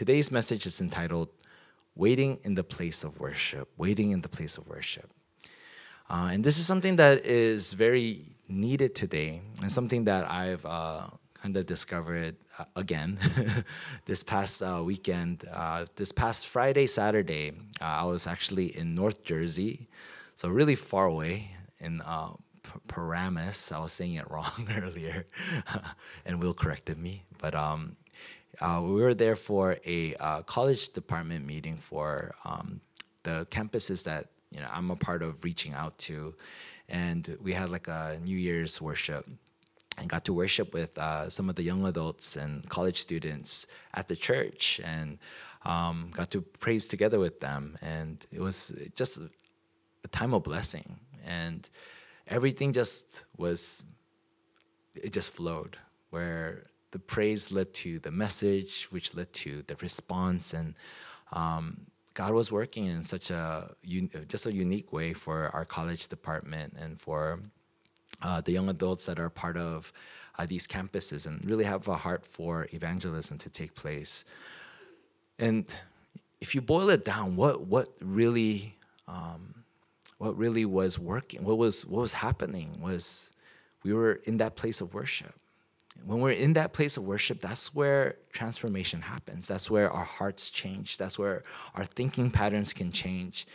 today's message is entitled Waiting in the Place of Worship. Waiting in the Place of Worship. Uh, and this is something that is very needed today, and something that I've uh, kind of discovered uh, again this past uh, weekend. Uh, this past Friday, Saturday, uh, I was actually in North Jersey, so really far away in Paramus. I was saying it wrong earlier, and Will corrected me. But um, uh, we were there for a uh, college department meeting for um, the campuses that you know I'm a part of reaching out to, and we had like a New Year's worship and got to worship with uh, some of the young adults and college students at the church and um, got to praise together with them. And it was just a time of blessing. And everything just was it just flowed where the praise led to the message which led to the response and um, god was working in such a just a unique way for our college department and for uh, the young adults that are part of uh, these campuses and really have a heart for evangelism to take place and if you boil it down what what really um, what really was working, what was what was happening was we were in that place of worship. When we're in that place of worship, that's where transformation happens. That's where our hearts change. That's where our thinking patterns can change.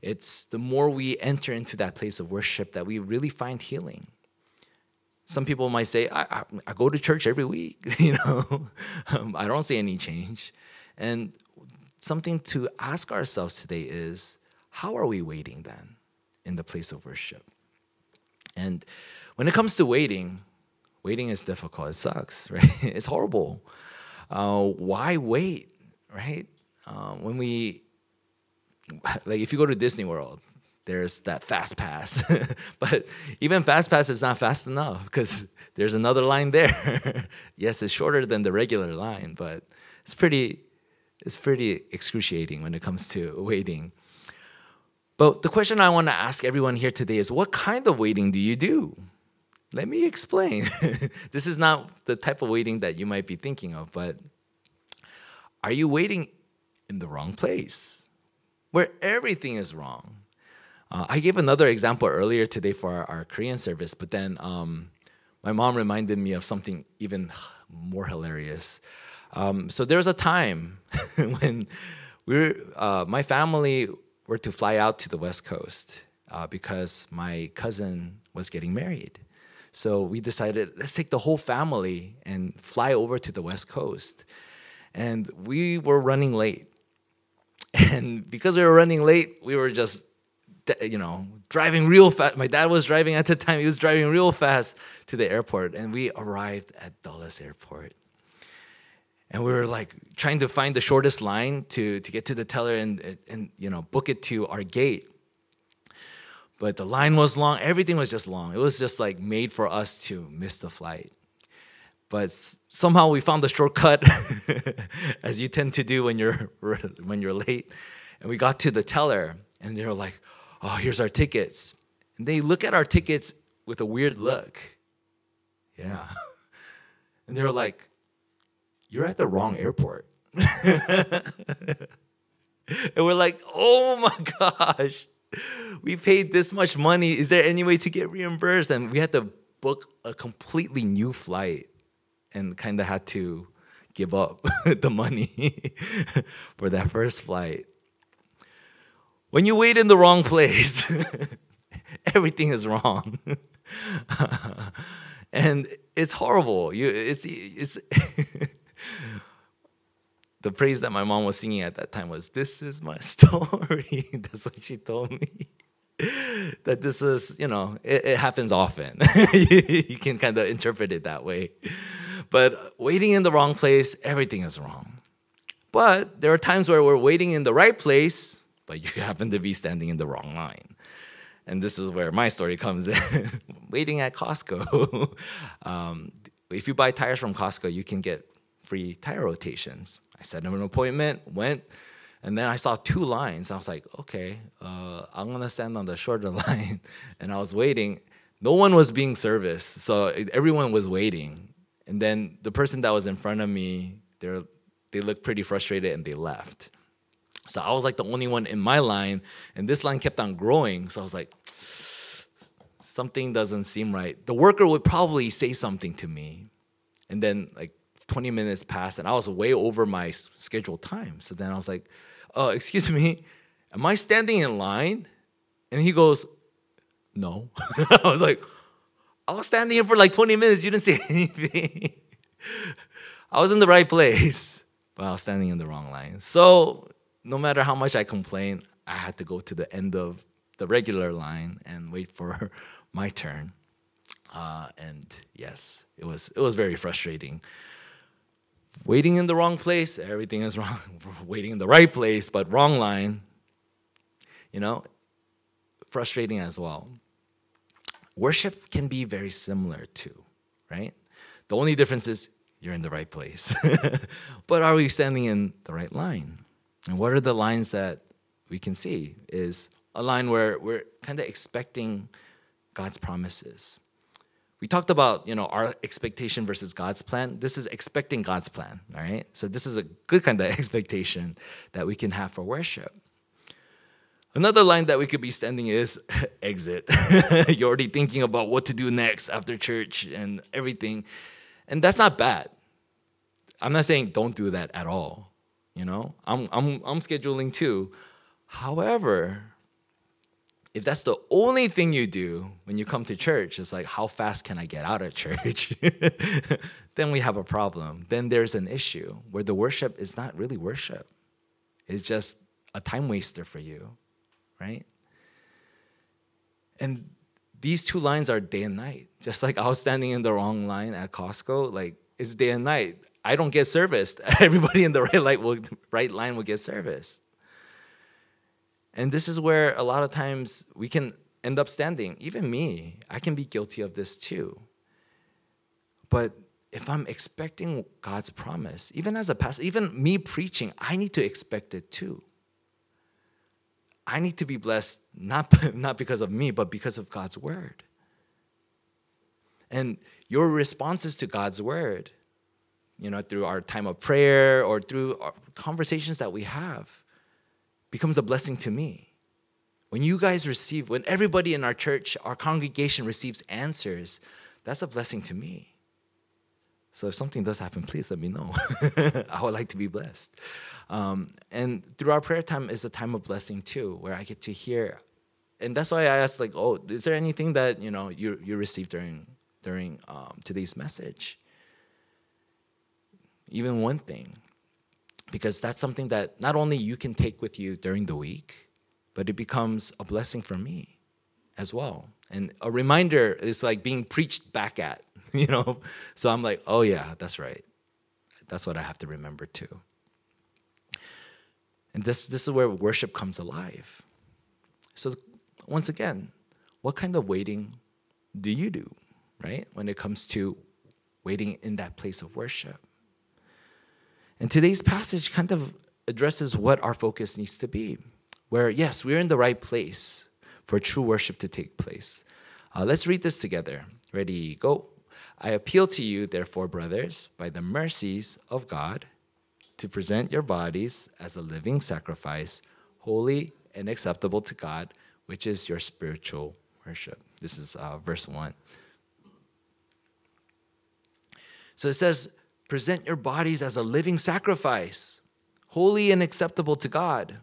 It's the more we enter into that place of worship that we really find healing. Some people might say, I, I, I go to church every week, you know, um, I don't see any change. And something to ask ourselves today is, how are we waiting then? in the place of worship. And when it comes to waiting, waiting is difficult. It sucks, right? it's horrible. Uh, why wait, right? Uh, when we, like, if you go to Disney World, there's that fast pass, but even fast pass is not fast enough because there's another line there. yes, it's shorter than the regular line, but it's pretty, it's pretty excruciating when it comes to waiting. But the question I want to ask everyone here today is what kind of waiting do you do? Let me explain. this is not the type of waiting that you might be thinking of, but are you waiting in the wrong place where everything is wrong? Uh, I gave another example earlier today for our, our Korean service, but then um, my mom reminded me of something even more hilarious. Um, so there was a time when we were, uh, my family were to fly out to the West Coast uh, because my cousin was getting married. So we decided, let's take the whole family and fly over to the West Coast. And we were running late. And because we were running late, we were just, you know, driving real fast. My dad was driving at the time, he was driving real fast to the airport. And we arrived at Dulles Airport and we were like trying to find the shortest line to, to get to the teller and, and you know book it to our gate but the line was long. Everything was just long. It was just like made for us to miss the flight. But somehow we found the shortcut as you tend to do when you're when you're late. And we got to the teller and they were like oh here's our tickets. And they look at our tickets with a weird look. Yeah. And they were like you're at the wrong airport. and we're like, oh my gosh, we paid this much money. Is there any way to get reimbursed? And we had to book a completely new flight and kind of had to give up the money for that first flight. When you wait in the wrong place, everything is wrong. and it's horrible. You it's it's the praise that my mom was singing at that time was, This is my story. That's what she told me. that this is, you know, it, it happens often. you can kind of interpret it that way. But waiting in the wrong place, everything is wrong. But there are times where we're waiting in the right place, but you happen to be standing in the wrong line. And this is where my story comes in waiting at Costco. um, if you buy tires from Costco, you can get free tire rotations. I set up an appointment, went, and then I saw two lines. I was like, okay, uh, I'm gonna stand on the shorter line. And I was waiting. No one was being serviced, so everyone was waiting. And then the person that was in front of me, they're they looked pretty frustrated and they left. So I was like the only one in my line, and this line kept on growing. So I was like, something doesn't seem right. The worker would probably say something to me, and then like 20 minutes passed, and I was way over my scheduled time. So then I was like, uh, excuse me, am I standing in line? And he goes, no. I was like, I was standing here for like 20 minutes. You didn't say anything. I was in the right place, but I was standing in the wrong line. So no matter how much I complained, I had to go to the end of the regular line and wait for my turn. Uh, and yes, it was it was very frustrating. Waiting in the wrong place, everything is wrong. Waiting in the right place, but wrong line. You know, frustrating as well. Worship can be very similar too, right? The only difference is you're in the right place. but are we standing in the right line? And what are the lines that we can see? Is a line where we're kind of expecting God's promises. We talked about, you know, our expectation versus God's plan. This is expecting God's plan, all right? So this is a good kind of expectation that we can have for worship. Another line that we could be standing is exit. You're already thinking about what to do next after church and everything. And that's not bad. I'm not saying don't do that at all. You know, I'm I'm I'm scheduling too. However, if that's the only thing you do when you come to church, it's like, how fast can I get out of church? then we have a problem. Then there's an issue where the worship is not really worship, it's just a time waster for you, right? And these two lines are day and night. Just like I was standing in the wrong line at Costco, like it's day and night. I don't get serviced. Everybody in the right, light will, right line will get serviced. And this is where a lot of times we can end up standing. Even me, I can be guilty of this too. But if I'm expecting God's promise, even as a pastor, even me preaching, I need to expect it too. I need to be blessed not, not because of me, but because of God's word. And your responses to God's word, you know, through our time of prayer or through conversations that we have, becomes a blessing to me. When you guys receive, when everybody in our church, our congregation receives answers, that's a blessing to me. So if something does happen, please let me know. I would like to be blessed. Um, and through our prayer time is a time of blessing too, where I get to hear. And that's why I asked, like, oh, is there anything that you know you you received during during um, today's message? Even one thing because that's something that not only you can take with you during the week, but it becomes a blessing for me as well. And a reminder is like being preached back at, you know? So I'm like, oh yeah, that's right. That's what I have to remember too. And this, this is where worship comes alive. So, once again, what kind of waiting do you do, right? When it comes to waiting in that place of worship? And today's passage kind of addresses what our focus needs to be. Where, yes, we're in the right place for true worship to take place. Uh, let's read this together. Ready, go. I appeal to you, therefore, brothers, by the mercies of God, to present your bodies as a living sacrifice, holy and acceptable to God, which is your spiritual worship. This is uh, verse 1. So it says, present your bodies as a living sacrifice, holy and acceptable to God.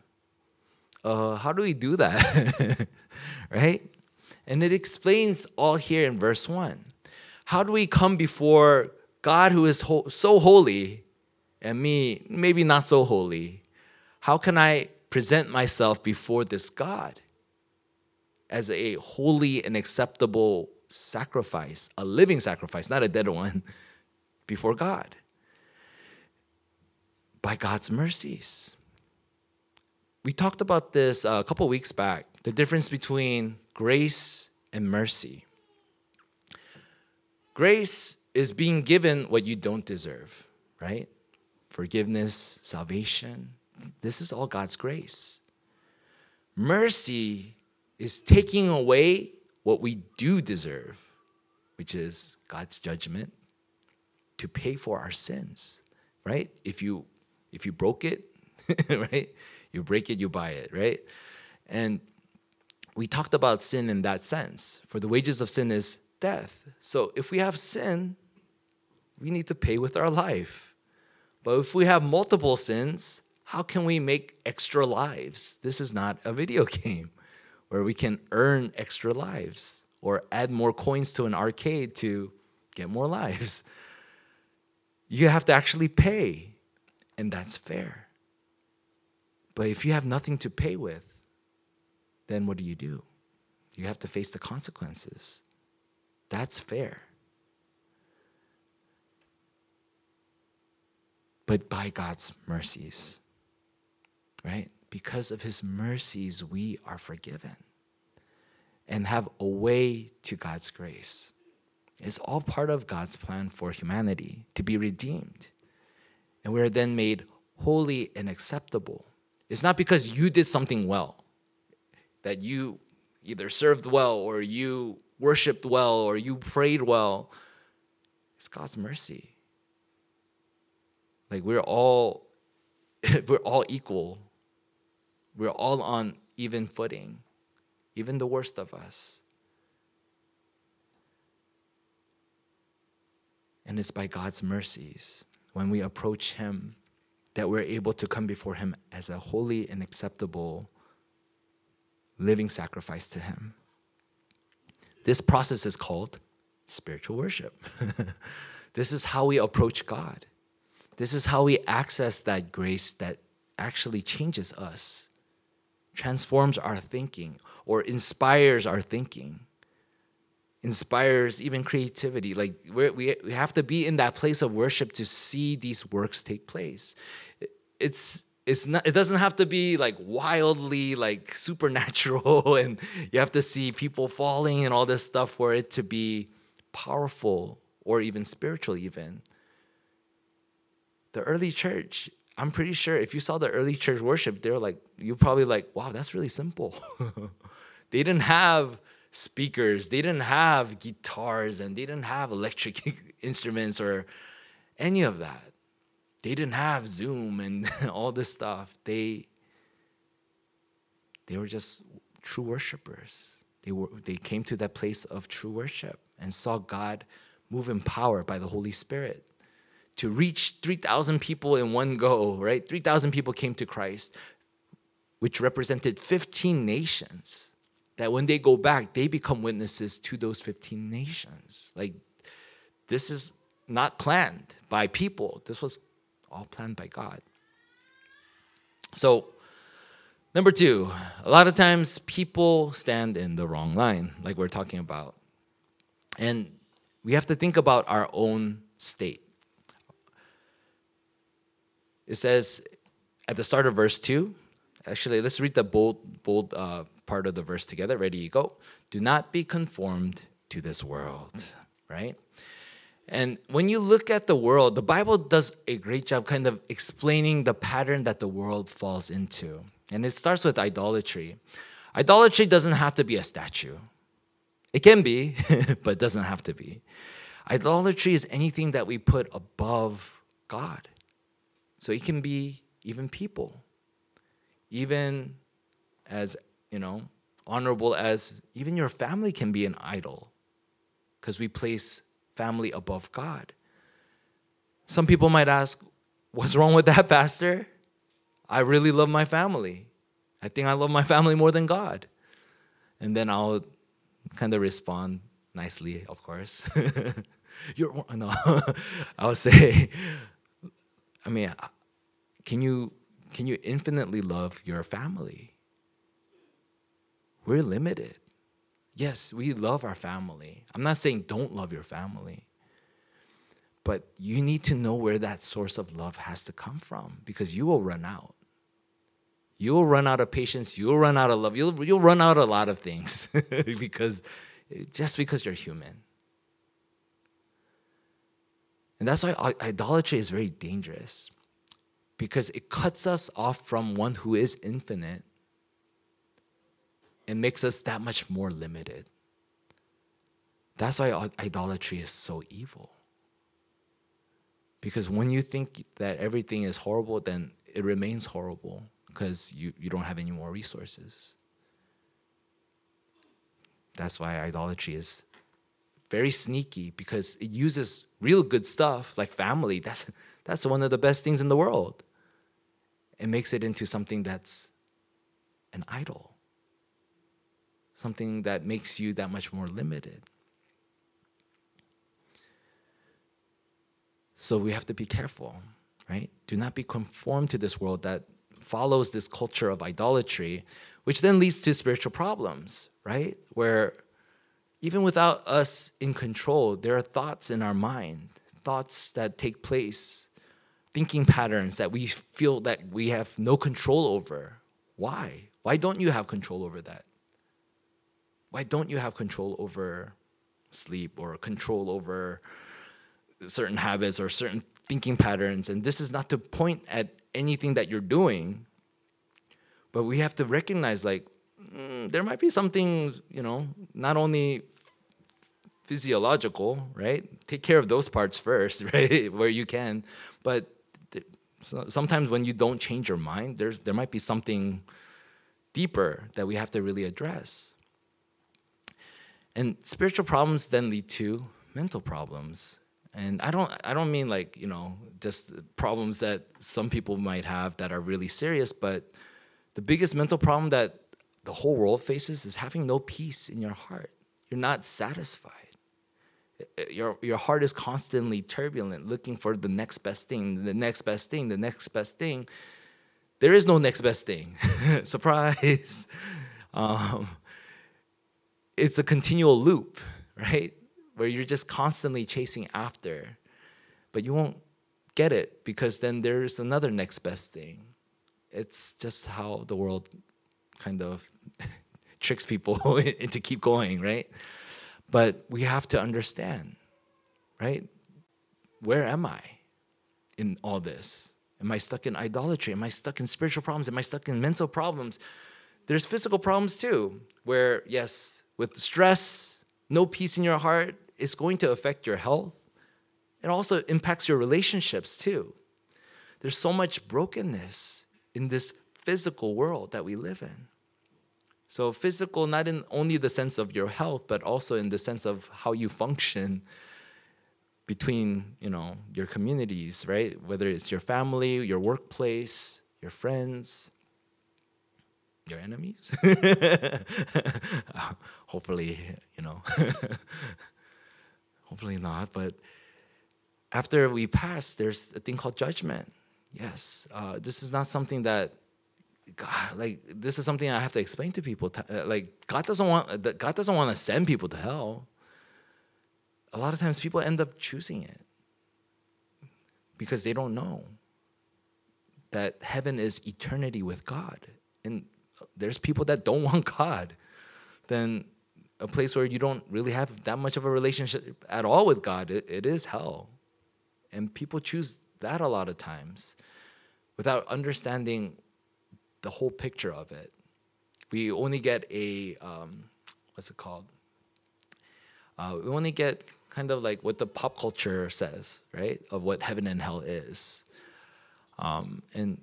Uh, how do we do that? right? And it explains all here in verse 1. How do we come before God who is ho- so holy and me, maybe not so holy? How can I present myself before this God as a holy and acceptable sacrifice, a living sacrifice, not a dead one? Before God by God's mercies. We talked about this uh, a couple weeks back the difference between grace and mercy. Grace is being given what you don't deserve, right? Forgiveness, salvation. This is all God's grace. Mercy is taking away what we do deserve, which is God's judgment to pay for our sins, right? If you If you broke it, right? You break it, you buy it, right? And we talked about sin in that sense. For the wages of sin is death. So if we have sin, we need to pay with our life. But if we have multiple sins, how can we make extra lives? This is not a video game where we can earn extra lives or add more coins to an arcade to get more lives. You have to actually pay, and that's fair. But if you have nothing to pay with, then what do you do? You have to face the consequences. That's fair. But by God's mercies, right? Because of his mercies, we are forgiven and have a way to God's grace. It's all part of God's plan for humanity to be redeemed. And we're then made holy and acceptable. It's not because you did something well, that you either served well or you worshiped well or you prayed well. It's God's mercy. Like we're all we're all equal. We're all on even footing, even the worst of us. And it's by God's mercies when we approach Him that we're able to come before Him as a holy and acceptable living sacrifice to Him. This process is called spiritual worship. this is how we approach God. This is how we access that grace that actually changes us, transforms our thinking, or inspires our thinking, inspires even creativity. Like we we have to be in that place of worship to see these works take place. It's it's not it doesn't have to be like wildly like supernatural and you have to see people falling and all this stuff for it to be powerful or even spiritual even the early church i'm pretty sure if you saw the early church worship they were like you're probably like wow that's really simple they didn't have speakers they didn't have guitars and they didn't have electric instruments or any of that they didn't have Zoom and all this stuff. They they were just true worshipers. They were they came to that place of true worship and saw God move in power by the Holy Spirit to reach 3,000 people in one go, right? 3,000 people came to Christ, which represented 15 nations. That when they go back, they become witnesses to those 15 nations. Like, this is not planned by people. This was all planned by God. So, number two, a lot of times people stand in the wrong line, like we're talking about. And we have to think about our own state. It says at the start of verse 2, actually, let's read the bold, bold uh, part of the verse together. Ready, go. Do not be conformed to this world, right? And when you look at the world, the Bible does a great job kind of explaining the pattern that the world falls into. And it starts with idolatry. Idolatry doesn't have to be a statue, it can be, but it doesn't have to be. Idolatry is anything that we put above God. So it can be even people, even as, you know, honorable as even your family can be an idol because we place family above God. Some people might ask, What's wrong with that, Pastor? I really love my family. I think I love my family more than God. And then I'll kind of respond nicely, of course. You're no. I'll say, I mean, can you can you infinitely love your family? We're limited. Yes, we love our family. I'm not saying don't love your family. But you need to know where that source of love has to come from because you will run out. You'll run out of patience. You'll run out of love. You'll, you'll run out of a lot of things because just because you're human. And that's why idolatry is very dangerous because it cuts us off from one who is infinite it makes us that much more limited. That's why idolatry is so evil. Because when you think that everything is horrible, then it remains horrible because you, you don't have any more resources. That's why idolatry is very sneaky because it uses real good stuff like family. That, that's one of the best things in the world. It makes it into something that's an idol, something that makes you that much more limited. So we have to be careful, right? Do not be conformed to this world that follows this culture of idolatry, which then leads to spiritual problems, right? Where even without us in control, there are thoughts in our mind, thoughts that take place, thinking patterns that we feel that we have no control over. Why? Why don't you have control over that? Why don't you have control over sleep or control over certain habits or certain thinking patterns. And this is not to point at anything that you're doing, but we have to recognize like mm, there might be something, you know, not only physiological, right? Take care of those parts first, right, where you can, but sometimes when you don't change your mind, there's there might be something deeper that we have to really address. And spiritual problems then lead to mental problems. And i don't i don't mean like you know just problems that some people might have that are really serious but the biggest mental problem that the whole world faces is having no peace in your heart. You're not satisfied. Your your heart is constantly turbulent looking for the next best thing the next best thing the next best thing. There is no next best thing. Surprise. Um, it's a continual loop right where you're just constantly chasing after, but you won't get it because then there's another next best thing. It's just how the world kind of tricks people into keep going, right? But we have to understand, right? Where am I in all this? Am I stuck in idolatry? Am I stuck in spiritual problems? Am I stuck in mental problems? There's physical problems too, where, yes, with stress, no peace in your heart, it's going to affect your health. It also impacts your relationships too. There's so much brokenness in this physical world that we live in. So, physical, not in only the sense of your health, but also in the sense of how you function between you know your communities right whether it's your family your workplace your friends your enemies hopefully you know Hopefully not. But after we pass, there's a thing called judgment. Yes, uh, this is not something that God, like this is something I have to explain to people. Uh, like God doesn't want God doesn't want to send people to hell. A lot of times people end up choosing it because they don't know that heaven is eternity with God. And there's people that don't want God. Then a place where you don't really have that much of a relationship at all with God, it, it is hell. And people choose that a lot of times without understanding the whole picture of it. We only get a, um, what's it called? Uh, we only get kind of like what the pop culture says, right? Of what heaven and hell is. Um, and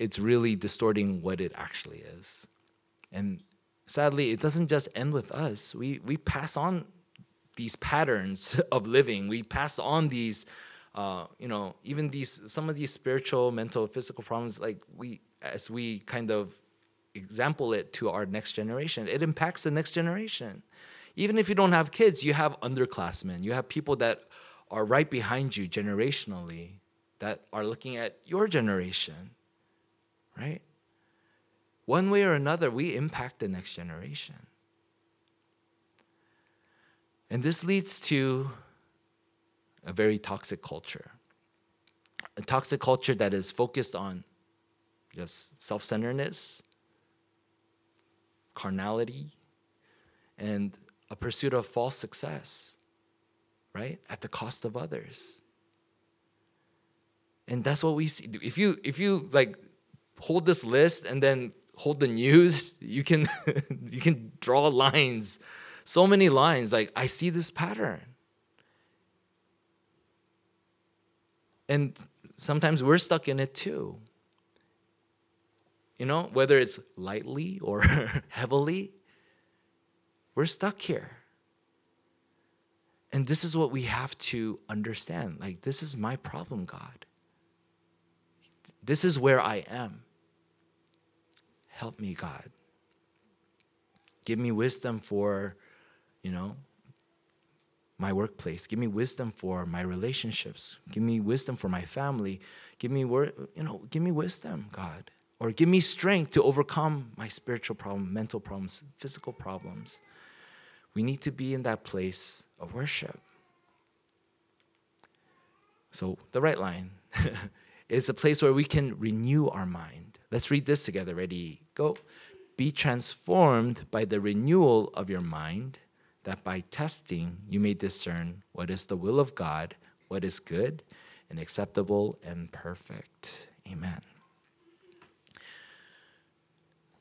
it's really distorting what it actually is. And sadly, it doesn't just end with us. We, we pass on these patterns of living. We pass on these, uh, you know, even these, some of these spiritual, mental, physical problems, like we, as we kind of example it to our next generation, it impacts the next generation. Even if you don't have kids, you have underclassmen, you have people that are right behind you generationally that are looking at your generation, right? one way or another, we impact the next generation. And this leads to a very toxic culture. A toxic culture that is focused on just self centeredness, carnality, and a pursuit of false success, right? At the cost of others. And that's what we see. If you if you like hold this list and then hold the news, you can you can draw lines, so many lines. Like I see this pattern. and sometimes we're stuck in it too. You know, whether it's lightly or heavily, we're stuck here. And this is what we have to understand. Like, this is my problem, God. This is where I am. Help me, God. Give me wisdom for, you know, my workplace. Give me wisdom for my relationships. Give me wisdom for my family. Give me, you know, give me wisdom, God. Or give me strength to overcome my spiritual problem, mental problems, physical problems. We need to be in that place of worship. So, the right line is a place where we can renew our mind. Let's read this together. Ready? Go. Be transformed by the renewal of your mind, that by testing you may discern what is the will of God, what is good and acceptable and perfect. Amen.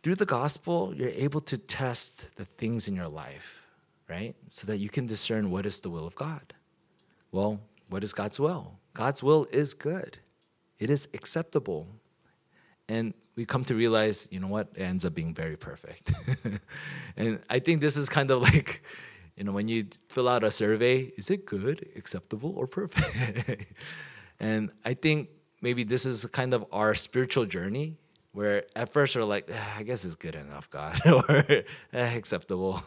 Through the gospel, you're able to test the things in your life, right? So that you can discern what is the will of God. Well, what is God's will? God's will is good, it is acceptable, and we come to realize, you know what, it ends up being very perfect. and I think this is kind of like, you know, when you fill out a survey, is it good, acceptable, or perfect? and I think maybe this is kind of our spiritual journey where at first we're like, eh, I guess it's good enough, God, or eh, acceptable.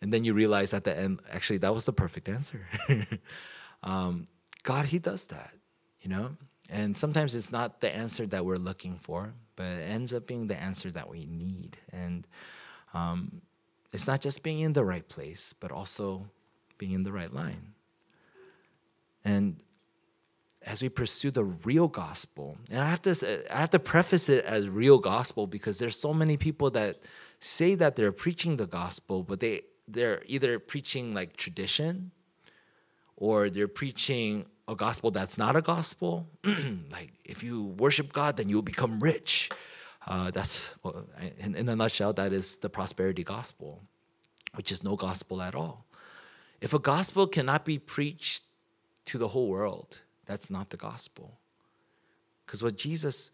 And then you realize at the end, actually, that was the perfect answer. um, God, He does that, you know? And sometimes it's not the answer that we're looking for, but it ends up being the answer that we need. And um, it's not just being in the right place, but also being in the right line. And as we pursue the real gospel, and I have to I have to preface it as real gospel because there's so many people that say that they're preaching the gospel, but they they're either preaching like tradition or they're preaching a gospel that's not a gospel. like if you worship God, then you'll become rich. Uh, that's in, in a nutshell, that is the prosperity gospel, which is no gospel at all. If a gospel cannot be preached to the whole world, that's not the gospel. Because what Jesus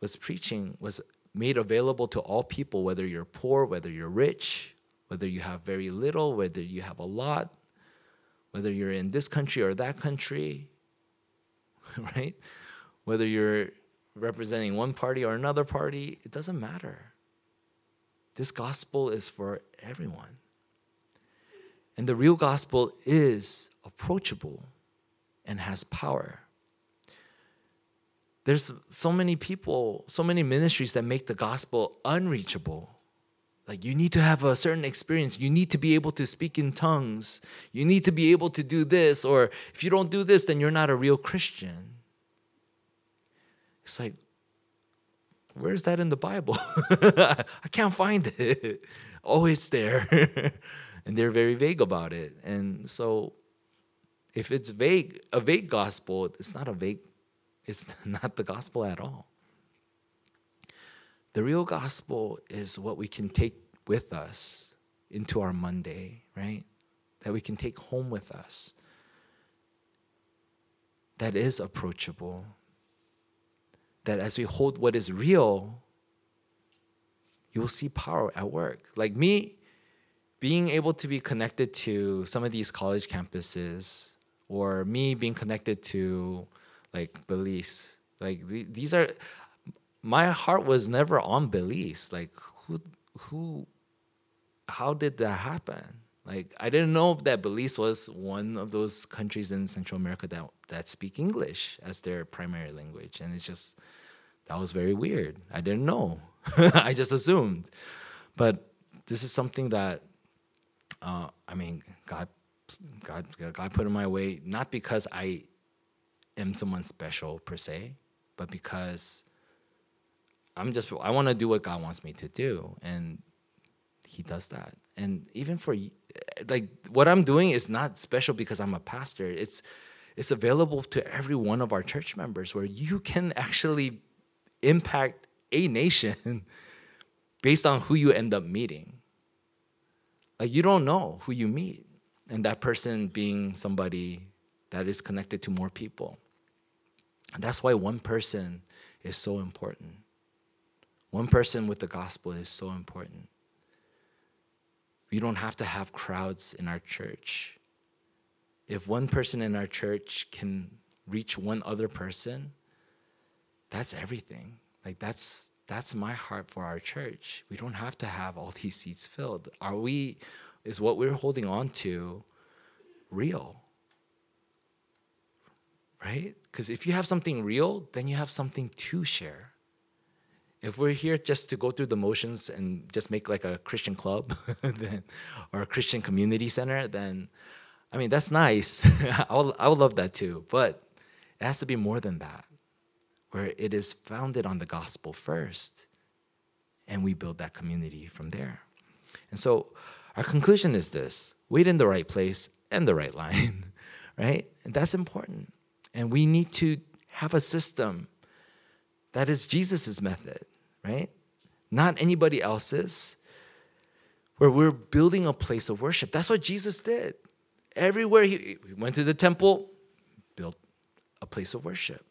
was preaching was made available to all people, whether you're poor, whether you're rich, whether you have very little, whether you have a lot, whether you're in this country or that country, right? Whether you're representing one party or another party, it doesn't matter. This gospel is for everyone. And the real gospel is approachable and has power. There's so many people, so many ministries that make the gospel unreachable. Like, you need to have a certain experience. You need to be able to speak in tongues. You need to be able to do this. Or if you don't do this, then you're not a real Christian. It's like, where's that in the Bible? I can't find it. Oh, it's there. and they're very vague about it. And so, if it's vague, a vague gospel, it's not a vague, it's not the gospel at all. The real gospel is what we can take with us into our Monday, right? That we can take home with us. That is approachable. That as we hold what is real, you'll see power at work. Like me, being able to be connected to some of these college campuses, or me being connected to like Belize, like these are my heart was never on Belize. Like who who how did that happen? Like I didn't know that Belize was one of those countries in Central America that that speak English as their primary language, and it's just that was very weird. I didn't know. I just assumed, but this is something that uh, I mean, God, God, God put in my way not because I am someone special per se, but because I'm just I want to do what God wants me to do, and He does that. And even for like what I'm doing is not special because I'm a pastor. It's it's available to every one of our church members where you can actually impact a nation based on who you end up meeting. Like you don't know who you meet, and that person being somebody that is connected to more people. And that's why one person is so important. One person with the gospel is so important. We don't have to have crowds in our church. If one person in our church can reach one other person, that's everything. Like that's that's my heart for our church. We don't have to have all these seats filled. Are we is what we're holding on to real? Right? Because if you have something real, then you have something to share. If we're here just to go through the motions and just make like a Christian club then, or a Christian community center, then I mean that's nice. I would, love that too. But it has to be more than that, where it is founded on the gospel first, and we build that community from there. And so our conclusion is this wait in the right place and the right line, right? And that's important. And we need to have a system that is Jesus' method, right? Not anybody else's, where we're building a place of worship. That's what Jesus did. Everywhere he, he went to the temple, built a place of worship,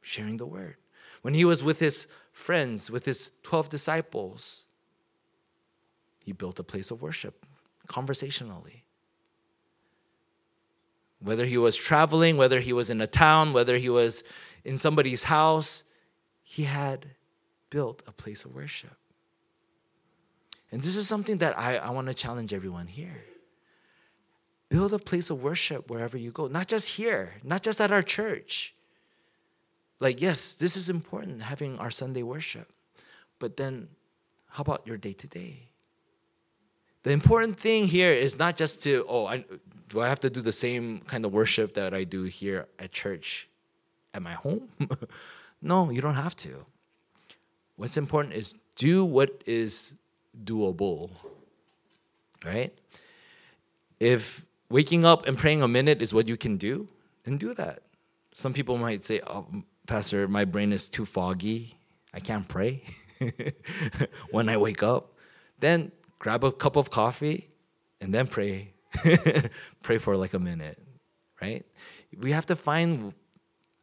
sharing the word. When he was with his friends, with his 12 disciples, he built a place of worship conversationally. Whether he was traveling, whether he was in a town, whether he was in somebody's house, he had built a place of worship. And this is something that I, I want to challenge everyone here. Build a place of worship wherever you go, not just here, not just at our church. Like, yes, this is important, having our Sunday worship. But then, how about your day to day? The important thing here is not just to, oh, I, do I have to do the same kind of worship that I do here at church at my home? no, you don't have to. What's important is do what is doable, right? If waking up and praying a minute is what you can do, then do that. Some people might say, oh, Pastor, my brain is too foggy. I can't pray when I wake up. Then grab a cup of coffee and then pray. pray for like a minute, right? We have to find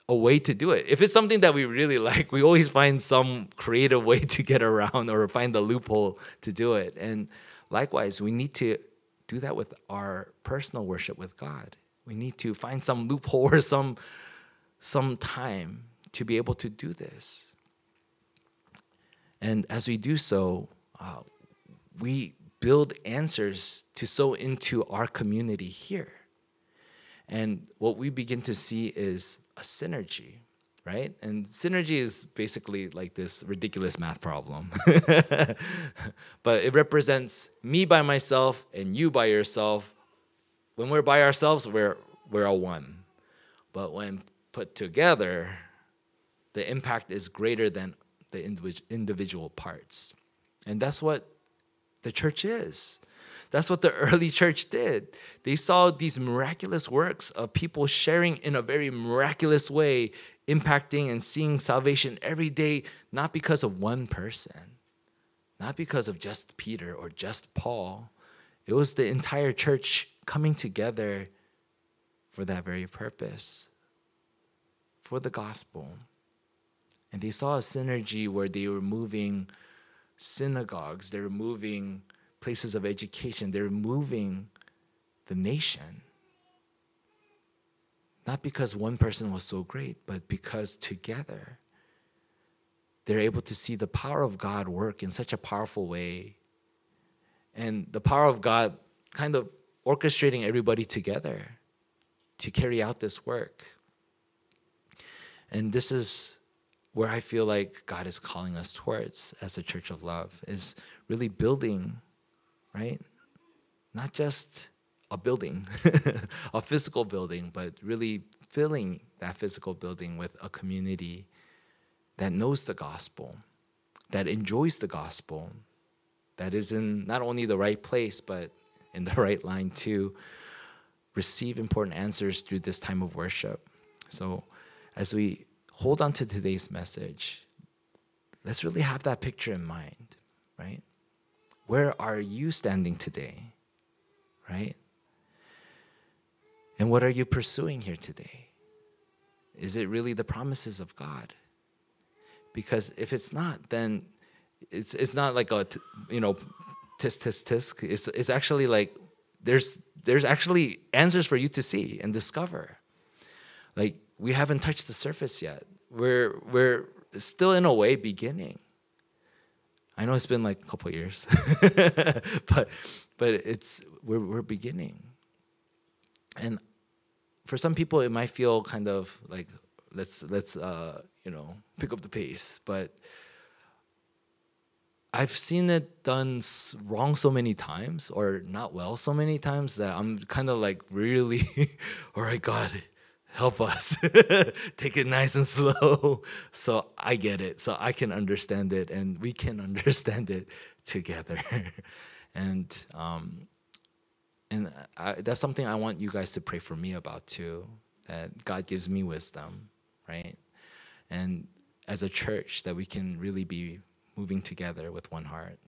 a way to do it. If it's something that we really like, we always find some creative way to get around or find the loophole to do it. And likewise, we need to do that with our personal worship with God. We need to find some loophole or some some time to be able to do this. And as we do so, uh, we build answers to sow into our community here. And what we begin to see is a synergy, right? And synergy is basically like this ridiculous math problem. but it represents me by myself and you by yourself. When we're by ourselves, we're, we're a one. But when put together, the impact is greater than the individual parts. And that's what the church is. That's what the early church did. They saw these miraculous works of people sharing in a very miraculous way, impacting and seeing salvation every day, not because of one person, not because of just Peter or just Paul. It was the entire church coming together for that very purpose, for the gospel. And they saw a synergy where they were moving synagogues, they were moving places of education, they're moving the nation. Not because one person was so great, but because together they're able to see the power of God work in such a powerful way. And the power of God kind of orchestrating everybody together to carry out this work. And this is where I feel like God is calling us towards as a church of love is really building, right? Not just a building, a physical building, but really filling that physical building with a community that knows the gospel, that enjoys the gospel, that is in not only the right place, but in the right line to receive important answers through this time of worship. So, as we hold on to today's message, let's really have that picture in mind, right? Where are you standing today, right? And what are you pursuing here today? is it really the promises of God? Because if it's not, then it's it's not like a you know tisk tisk tisk. It's it's actually like there's there's actually answers for you to see and discover. Like we haven't touched the surface yet. We're we're still in a way beginning. I know it's been like a couple years, but but it's we're we're beginning. And for some people, it might feel kind of like let's let's uh, you know pick up the pace, but I've seen it done wrong so many times or not well so many times that I'm kind of like really, all right, God, help us. Take it nice and slow. So I get it. So I can understand it and we can understand it together. and um, and I, that's something I want you guys to pray for me about too. That God gives me wisdom, right? And as a church, that we can really be moving together with one heart.